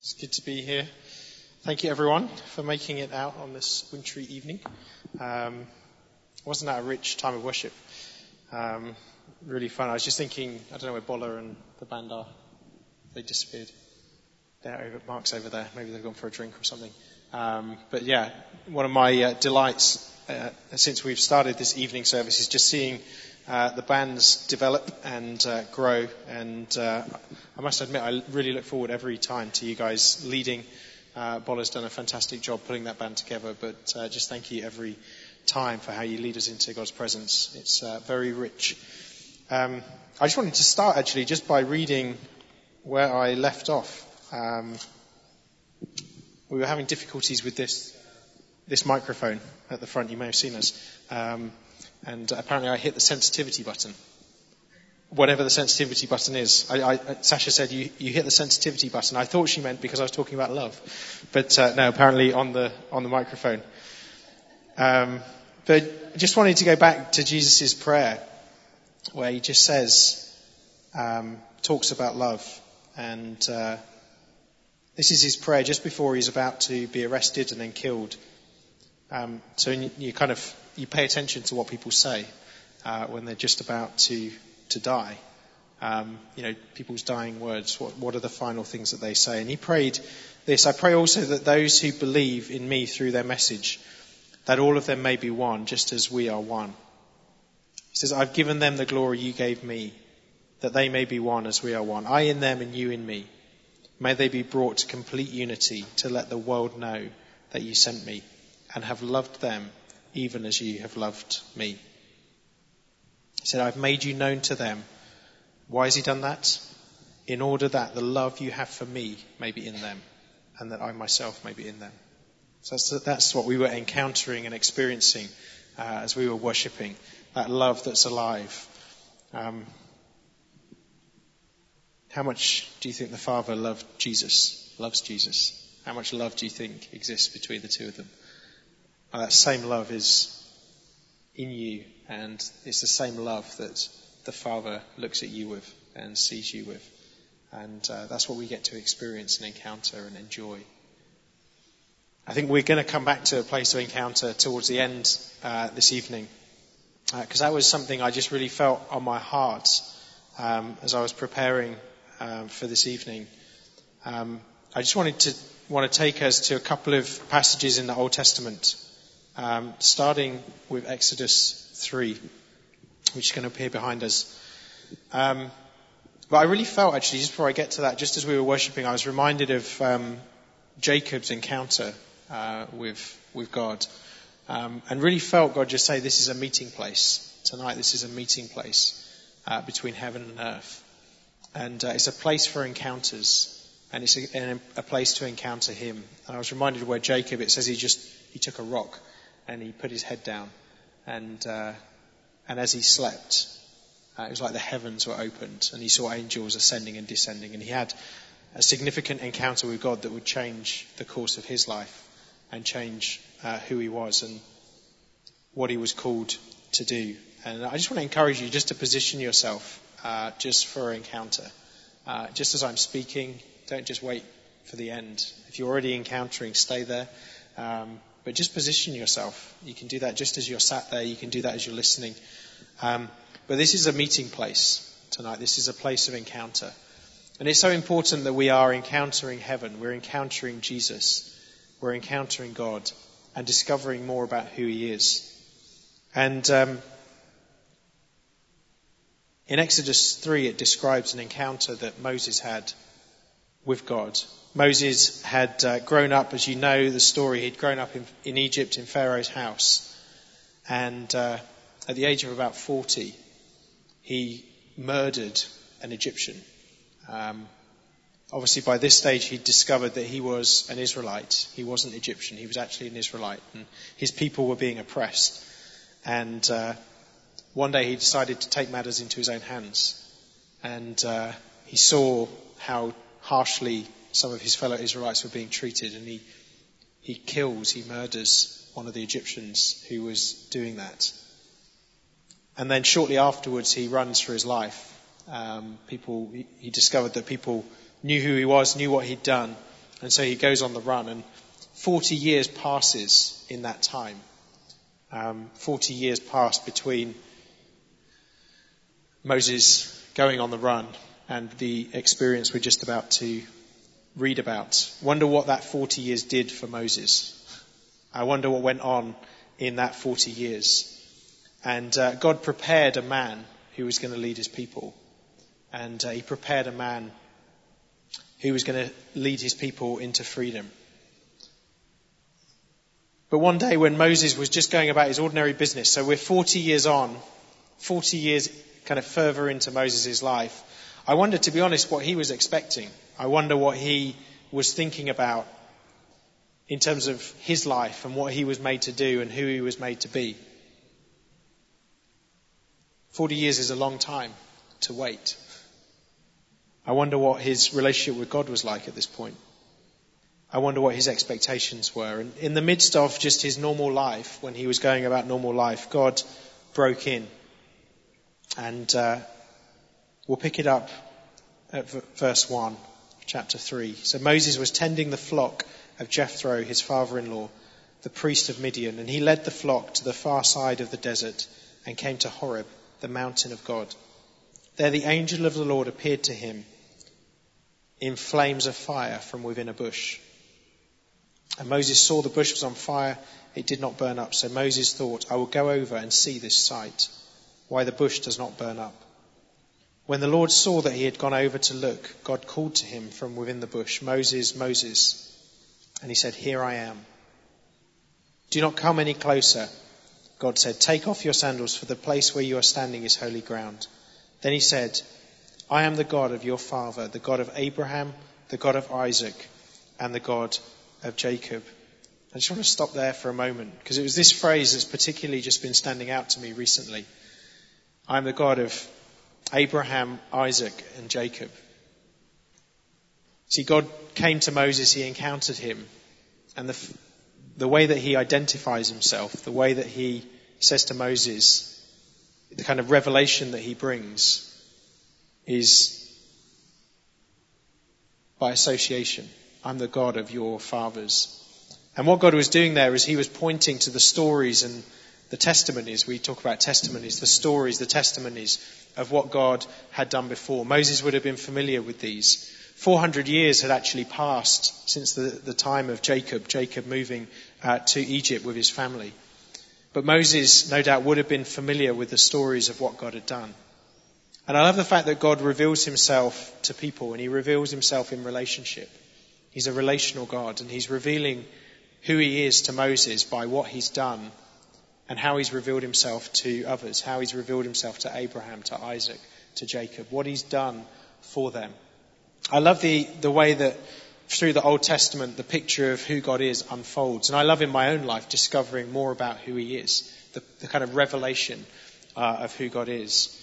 It's good to be here. Thank you, everyone, for making it out on this wintry evening. Um, wasn't that a rich time of worship? Um, really fun. I was just thinking, I don't know where Bola and the band are. They disappeared. They're over, Mark's over there. Maybe they've gone for a drink or something. Um, but yeah, one of my uh, delights uh, since we've started this evening service is just seeing uh, the bands develop and uh, grow. And uh, I must admit, I really look forward every time to you guys leading. Uh, Bola's done a fantastic job putting that band together, but uh, just thank you every time for how you lead us into God's presence. It's uh, very rich. Um, I just wanted to start actually just by reading where I left off. Um, we were having difficulties with this this microphone at the front. You may have seen us. Um, and apparently I hit the sensitivity button. Whatever the sensitivity button is. I, I, Sasha said you, you hit the sensitivity button. I thought she meant because I was talking about love. But uh, no, apparently on the, on the microphone. Um, but I just wanted to go back to Jesus' prayer where he just says, um, talks about love. And uh, this is his prayer just before he's about to be arrested and then killed. Um, so you kind of you pay attention to what people say uh, when they're just about to to die. Um, you know, people's dying words. What what are the final things that they say? And he prayed this. I pray also that those who believe in me through their message, that all of them may be one, just as we are one. He says, I've given them the glory you gave me, that they may be one as we are one. I in them and you in me. May they be brought to complete unity to let the world know that you sent me and have loved them even as you have loved me. He said, I've made you known to them. Why has he done that? In order that the love you have for me may be in them and that I myself may be in them. So that's, what we were encountering and experiencing uh, as we were worshipping. That love that's alive. Um, how much do you think the Father loved Jesus, loves Jesus? How much love do you think exists between the two of them? And that same love is in you, and it's the same love that the Father looks at you with and sees you with. And uh, that's what we get to experience and encounter and enjoy. I think we're going to come back to a place of encounter towards the end uh, this evening, because uh, that was something I just really felt on my heart um, as I was preparing um, for this evening. Um, I just wanted to want to take us to a couple of passages in the Old Testament um, starting with Exodus 3, which is going to appear behind us. Um, but I really felt, actually, just before I get to that, just as we were worshipping, I was reminded of um, Jacob's encounter uh, with with God, um, and really felt God just say, "This is a meeting place tonight. This is a meeting place uh, between heaven and earth, and uh, it's a place for encounters." And it's a, a place to encounter Him. And I was reminded where Jacob, it says he just, he took a rock and he put his head down. And, uh, and as he slept, uh, it was like the heavens were opened and he saw angels ascending and descending. And he had a significant encounter with God that would change the course of his life and change uh, who he was and what he was called to do. And I just want to encourage you just to position yourself uh, just for an encounter. Uh, just as I'm speaking, don't just wait for the end. If you're already encountering, stay there. Um, but just position yourself. You can do that just as you're sat there. You can do that as you're listening. Um, but this is a meeting place tonight. This is a place of encounter. And it's so important that we are encountering heaven. We're encountering Jesus. We're encountering God and discovering more about who He is. And um, in Exodus 3, it describes an encounter that Moses had with God. Moses had uh, grown up, as you know the story, he'd grown up in, in Egypt in Pharaoh's house. And uh, at the age of about 40, he murdered an Egyptian. Um, obviously, by this stage, he'd discovered that he was an Israelite. He wasn't Egyptian, he was actually an Israelite. And his people were being oppressed. And uh, one day he decided to take matters into his own hands. And uh, he saw how harshly some of his fellow Israelites were being treated, and he, he kills, he murders one of the Egyptians who was doing that. And then shortly afterwards, he runs for his life. Um, people, he, discovered that people knew who he was, knew what he'd done, And so he goes on the run, and 40 years passes in that time. Um, 40 years passed between Moses going on the run and the experience we're just about to read about. Wonder what that 40 years did for Moses. I wonder what went on in that 40 years. And uh, God prepared a man who was going to lead his people. And uh, he prepared a man who was going to lead his people into freedom. But one day when Moses was just going about his ordinary business, so we're 40 years on, 40 years kind of further into Moses' life, I wonder, to be honest, what he was expecting. I wonder what he was thinking about in terms of his life and what he was made to do and who he was made to be. 40 years is a long time to wait. I wonder what his relationship with God was like at this point. I wonder what his expectations were. And in the midst of just his normal life, when he was going about normal life, God broke in. And uh, we'll pick it up at verse 1, chapter 3. So Moses was tending the flock of Jethro, his father in law, the priest of Midian, and he led the flock to the far side of the desert and came to Horeb, the mountain of God. There the angel of the Lord appeared to him in flames of fire from within a bush. And Moses saw the bush was on fire, it did not burn up. So Moses thought, I will go over and see this sight, why the bush does not burn up. When the Lord saw that he had gone over to look, God called to him from within the bush, Moses, Moses. And he said, Here I am. Do not come any closer. God said, Take off your sandals, for the place where you are standing is holy ground. Then he said, I am the God of your father, the God of Abraham, the God of Isaac, and the God of Jacob. I just want to stop there for a moment because it was this phrase that's particularly just been standing out to me recently. I am the God of Abraham, Isaac, and Jacob. See, God came to Moses, he encountered him, and the, the way that he identifies himself, the way that he says to Moses, the kind of revelation that he brings is by association. I'm the God of your fathers. And what God was doing there is he was pointing to the stories and the testimonies. We talk about testimonies, the stories, the testimonies of what God had done before. Moses would have been familiar with these. 400 years had actually passed since the, the time of Jacob, Jacob moving uh, to Egypt with his family. But Moses, no doubt, would have been familiar with the stories of what God had done. And I love the fact that God reveals himself to people and he reveals himself in relationship. He's a relational God and he's revealing who he is to Moses by what he's done and how he's revealed himself to others, how he's revealed himself to Abraham, to Isaac, to Jacob, what he's done for them. I love the, the way that through the Old Testament the picture of who God is unfolds. And I love in my own life discovering more about who He is, the, the kind of revelation uh, of who God is.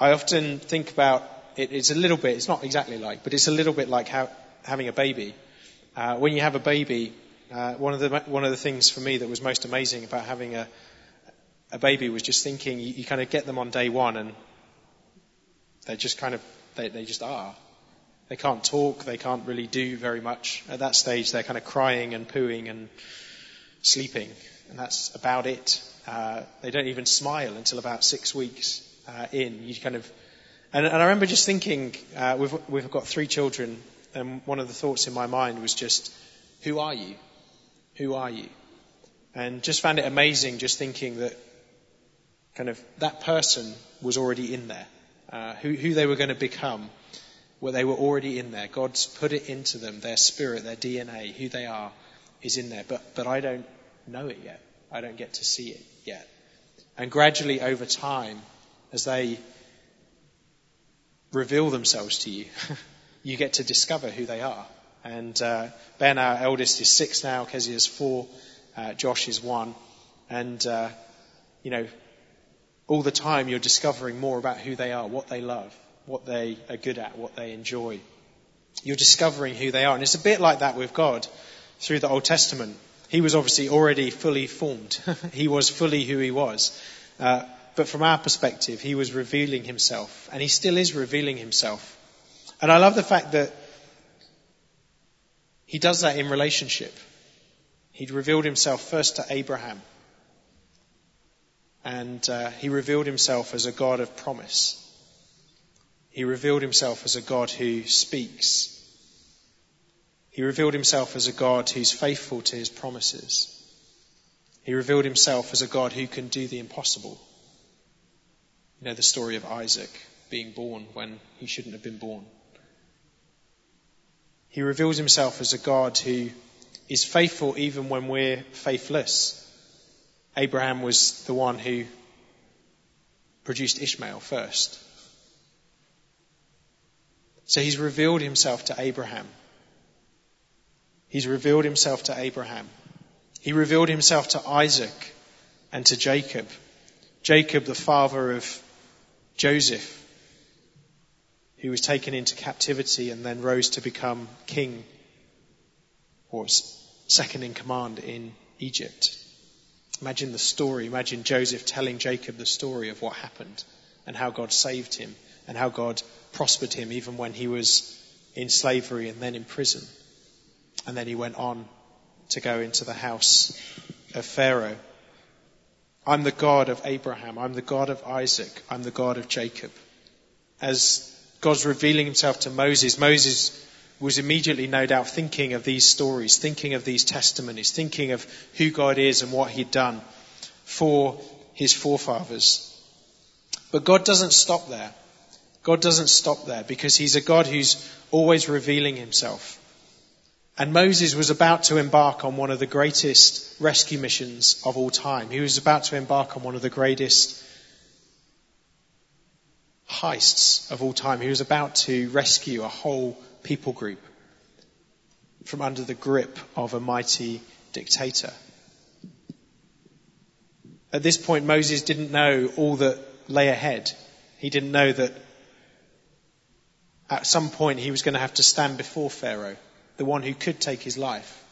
I often think about it, it's a little bit, it's not exactly like, but it's a little bit like how, having a baby. Uh, when you have a baby, uh, one, of the, one of the things for me that was most amazing about having a, a baby was just thinking you, you kind of get them on day one and they just kind of, they, they just are. They can't talk, they can't really do very much. At that stage, they're kind of crying and pooing and sleeping, and that's about it. Uh, they don't even smile until about six weeks uh, in. You kind of, and, and, I remember just thinking, uh, we've, we've got three children, and one of the thoughts in my mind was just, who are you? Who are you? And just found it amazing just thinking that kind of that person was already in there, uh, who, who they were going to become where they were already in there. God's put it into them, their spirit, their DNA, who they are is in there. But, but I don't know it yet. I don't get to see it yet. And gradually over time, as they reveal themselves to you, you get to discover who they are. And uh, Ben, our eldest, is six now. Kezia is four. Uh, Josh is one. And, uh, you know, all the time you're discovering more about who they are, what they love, what they are good at, what they enjoy. You're discovering who they are. And it's a bit like that with God through the Old Testament. He was obviously already fully formed. he was fully who he was. Uh, but from our perspective, he was revealing himself. And he still is revealing himself. And I love the fact that He does that in relationship. He'd revealed himself first to Abraham. And uh, he revealed himself as a God of promise. He revealed himself as a God who speaks. He revealed himself as a God who's faithful to his promises. He revealed himself as a God who can do the impossible. You know the story of Isaac being born when he shouldn't have been born. He reveals himself as a God who is faithful even when we're faithless. Abraham was the one who produced Ishmael first. So he's revealed himself to Abraham. He's revealed himself to Abraham. He revealed himself to Isaac and to Jacob. Jacob, the father of Joseph, who was taken into captivity and then rose to become king or second in command in Egypt. Imagine the story. Imagine Joseph telling Jacob the story of what happened and how God saved him and how God prospered him even when he was in slavery and then in prison. And then he went on to go into the house of Pharaoh. I'm the God of Abraham. I'm the God of Isaac. I'm the God of Jacob. As God's revealing himself to Moses, Moses was immediately, no doubt, thinking of these stories, thinking of these testimonies, thinking of who God is and what he'd done for his forefathers. But God doesn't stop there. God doesn't stop there because he's a God who's always revealing himself. And Moses was about to embark on one of the greatest rescue missions of all time. He was about to embark on one of the greatest heists of all time. He was about to rescue a whole people group from under the grip of a mighty dictator. At this point, Moses didn't know all that lay ahead. He didn't know that at some point he was going to have to stand before Pharaoh, the one who could take his life.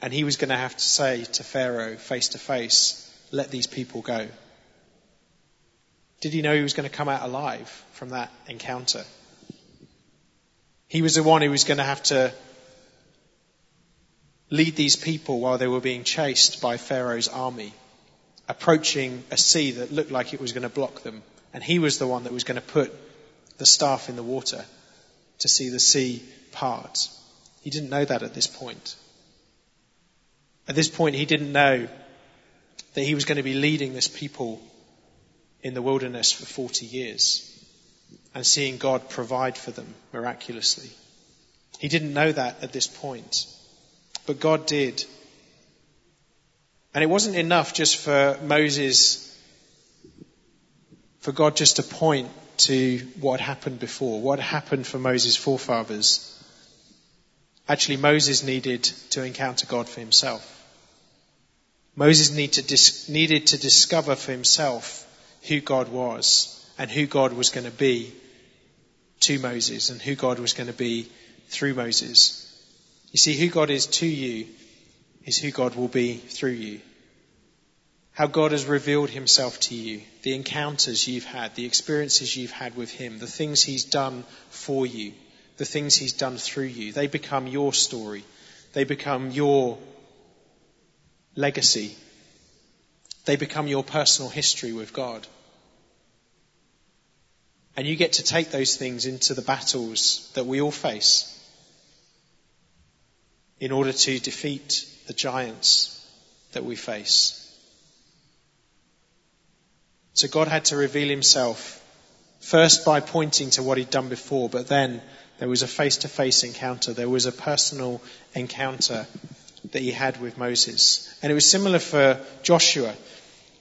And he was going to have to say to Pharaoh face to face, let these people go. Did he know he was going to come out alive from that encounter? He was the one who was going to have to lead these people while they were being chased by Pharaoh's army, approaching a sea that looked like it was going to block them. And he was the one that was going to put the staff in the water to see the sea part. He didn't know that at this point. At this point, he didn't know that he was going to be leading this people in the wilderness for 40 years and seeing God provide for them miraculously. He didn't know that at this point, but God did. And it wasn't enough just for Moses, for God just to point to what happened before, what happened for Moses' forefathers. Actually, Moses needed to encounter God for himself. Moses need to dis- needed to discover for himself who God was and who God was going to be to Moses and who God was going to be through Moses. You see, who God is to you is who God will be through you. How God has revealed himself to you, the encounters you've had, the experiences you've had with him, the things he's done for you, the things he's done through you. They become your story. They become your legacy. They become your personal history with God. And you get to take those things into the battles that we all face in order to defeat the giants that we face. So God had to reveal himself first by pointing to what he'd done before, but then there was a face to face encounter. There was a personal encounter that he had with Moses. And it was similar for Joshua.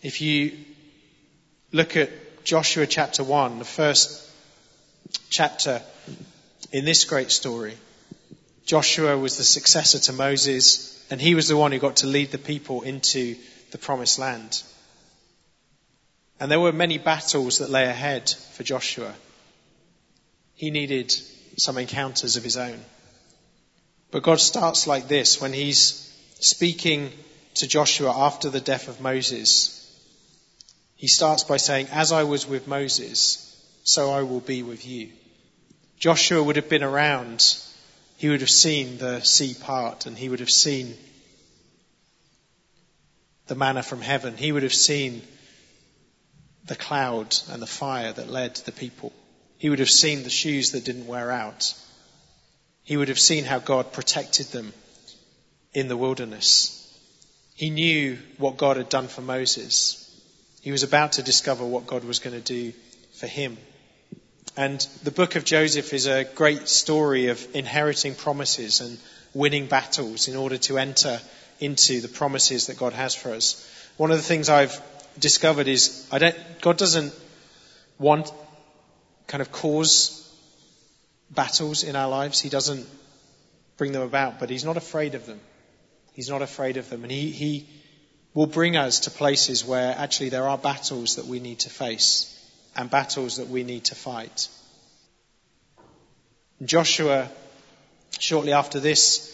If you look at Joshua chapter 1, the first chapter in this great story. Joshua was the successor to Moses, and he was the one who got to lead the people into the promised land. And there were many battles that lay ahead for Joshua. He needed some encounters of his own. But God starts like this when he's speaking to Joshua after the death of Moses. He starts by saying, As I was with Moses, so I will be with you. Joshua would have been around. he would have seen the sea part and he would have seen the manna from heaven. He would have seen the cloud and the fire that led the people. He would have seen the shoes that didn't wear out. He would have seen how God protected them in the wilderness. He knew what God had done for Moses. He was about to discover what God was going to do for him. And the book of Joseph is a great story of inheriting promises and winning battles in order to enter into the promises that God has for us. One of the things I've discovered is I don't, God doesn't want kind of cause battles in our lives. He doesn't bring them about, but He's not afraid of them. He's not afraid of them. And He, he will bring us to places where actually there are battles that we need to face and battles that we need to fight. Joshua, shortly after this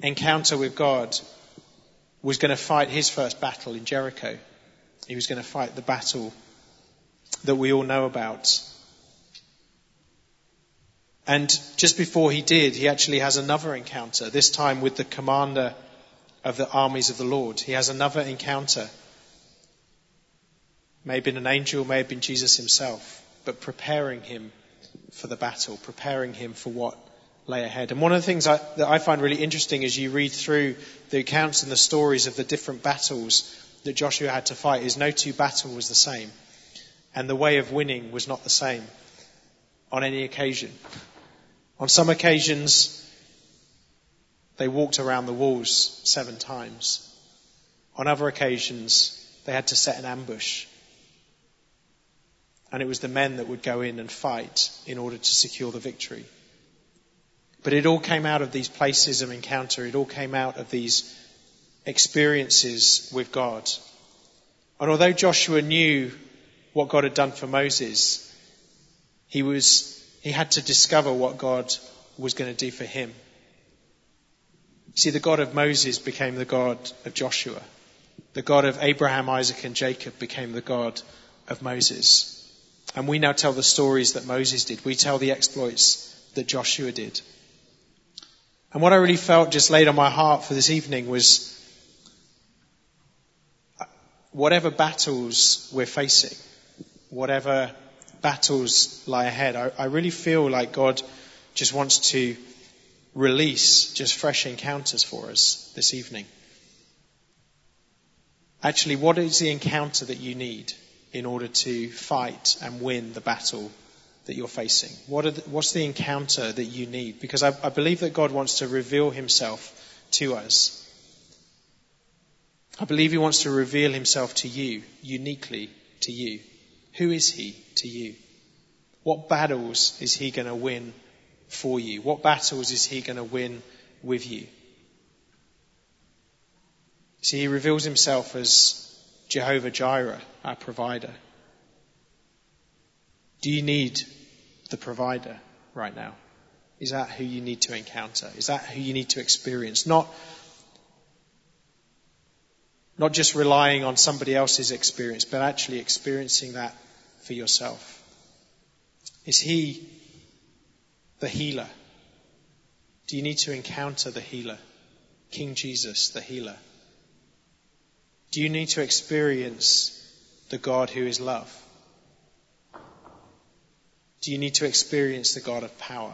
encounter with God, was going to fight his first battle in Jericho. He was going to fight the battle that we all know about. And just before he did, he actually has another encounter, this time with the commander of the armies of the Lord. He has another encounter. May have been an angel, may have been Jesus himself, but preparing him for the battle, preparing him for what lay ahead. And one of the things I, that I find really interesting as you read through the accounts and the stories of the different battles that Joshua had to fight is no two battle was the same. And the way of winning was not the same on any occasion. On some occasions, they walked around the walls seven times. On other occasions, they had to set an ambush. And it was the men that would go in and fight in order to secure the victory. But it all came out of these places of encounter. It all came out of these experiences with God. And although Joshua knew what God had done for Moses, he was, he had to discover what God was going to do for him. See, the God of Moses became the God of Joshua. The God of Abraham, Isaac, and Jacob became the God of Moses. And we now tell the stories that Moses did. We tell the exploits that Joshua did. And what I really felt just laid on my heart for this evening was uh, whatever battles we're facing, whatever battles lie ahead, I, I really feel like God just wants to release just fresh encounters for us this evening. Actually, what is the encounter that you need in order to fight and win the battle that you're facing? What the, what's the encounter that you need? Because I, I believe that God wants to reveal himself to us. I believe he wants to reveal himself to you, uniquely to you. Who is he to you? What battles is he going to win for you? What battles is he going to win with you? See, he reveals himself as Jehovah Jireh, our provider. Do you need the provider right now? Is that who you need to encounter? Is that who you need to experience? Not, not just relying on somebody else's experience, but actually experiencing that for yourself. Is he the healer? Do you need to encounter the healer? King Jesus, the healer. Do you need to experience the God who is love? Do you need to experience the God of power?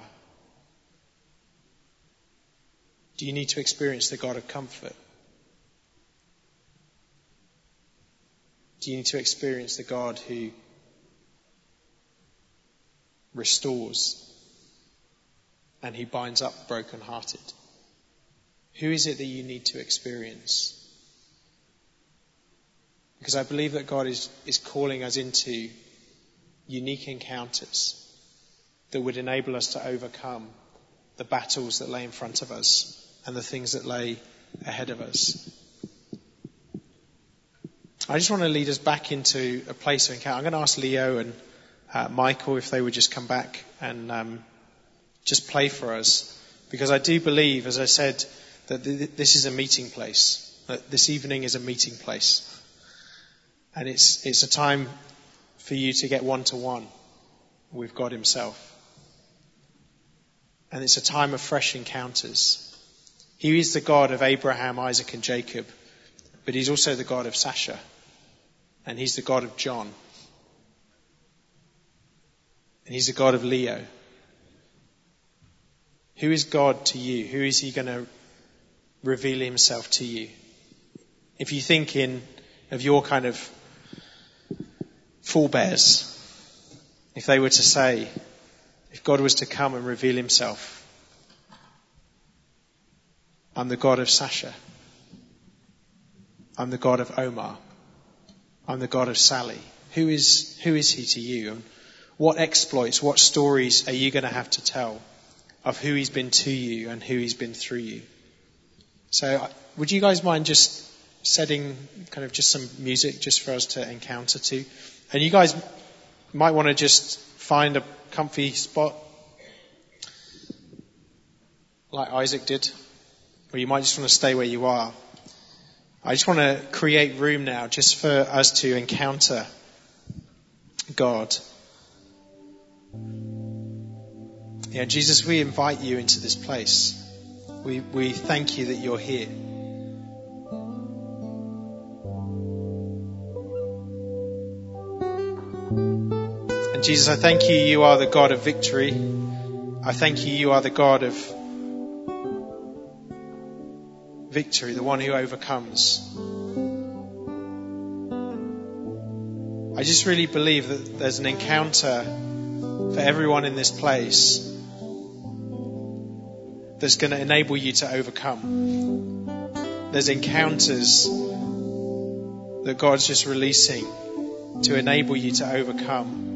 Do you need to experience the God of comfort? Do you need to experience the God who restores and who binds up brokenhearted? Who is it that you need to experience? Because I believe that God is, is calling us into unique encounters that would enable us to overcome the battles that lay in front of us and the things that lay ahead of us. I just want to lead us back into a place of encounter. I'm going to ask Leo and uh, Michael if they would just come back and um, just play for us. Because I do believe, as I said, that th- this is a meeting place. That this evening is a meeting place. And it's, it's a time for you to get one to one with God Himself. And it's a time of fresh encounters. He is the God of Abraham, Isaac, and Jacob, but he's also the God of Sasha, and he's the God of John, and he's the God of Leo. Who is God to you? Who is he going to reveal himself to you? If you think in of your kind of forebears, if they were to say, if God was to come and reveal himself, I'm the God of Sasha. I'm the God of Omar. I'm the God of Sally. Who is, who is he to you? And what exploits, what stories are you going to have to tell of who he's been to you and who he's been through you? So uh, would you guys mind just setting kind of just some music just for us to encounter to? And you guys might want to just find a comfy spot like Isaac did, or you might just want to stay where you are. I just want to create room now just for us to encounter God. Yeah, Jesus, we invite you into this place. We, we thank you that you're here. And Jesus, I thank you, you are the God of victory. I thank you, you are the God of victory, the one who overcomes. I just really believe that there's an encounter for everyone in this place that's going to enable you to overcome. There's encounters that God's just releasing to enable you to overcome.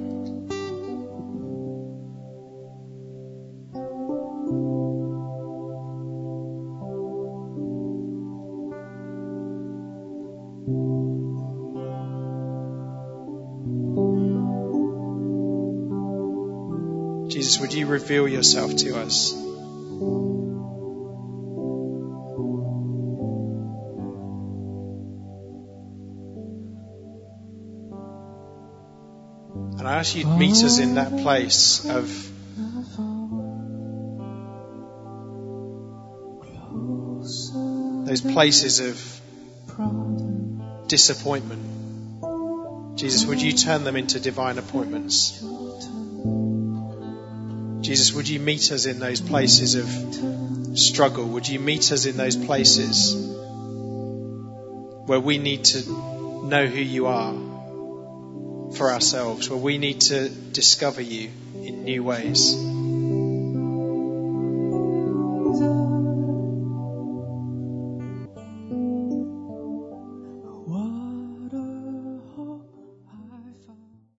Jesus, would you reveal yourself to us? Ask you to meet us in that place of those places of disappointment. Jesus, would you turn them into divine appointments? Jesus, would you meet us in those places of struggle? Would you meet us in those places where we need to know who you are for ourselves, where we need to discover you in new ways?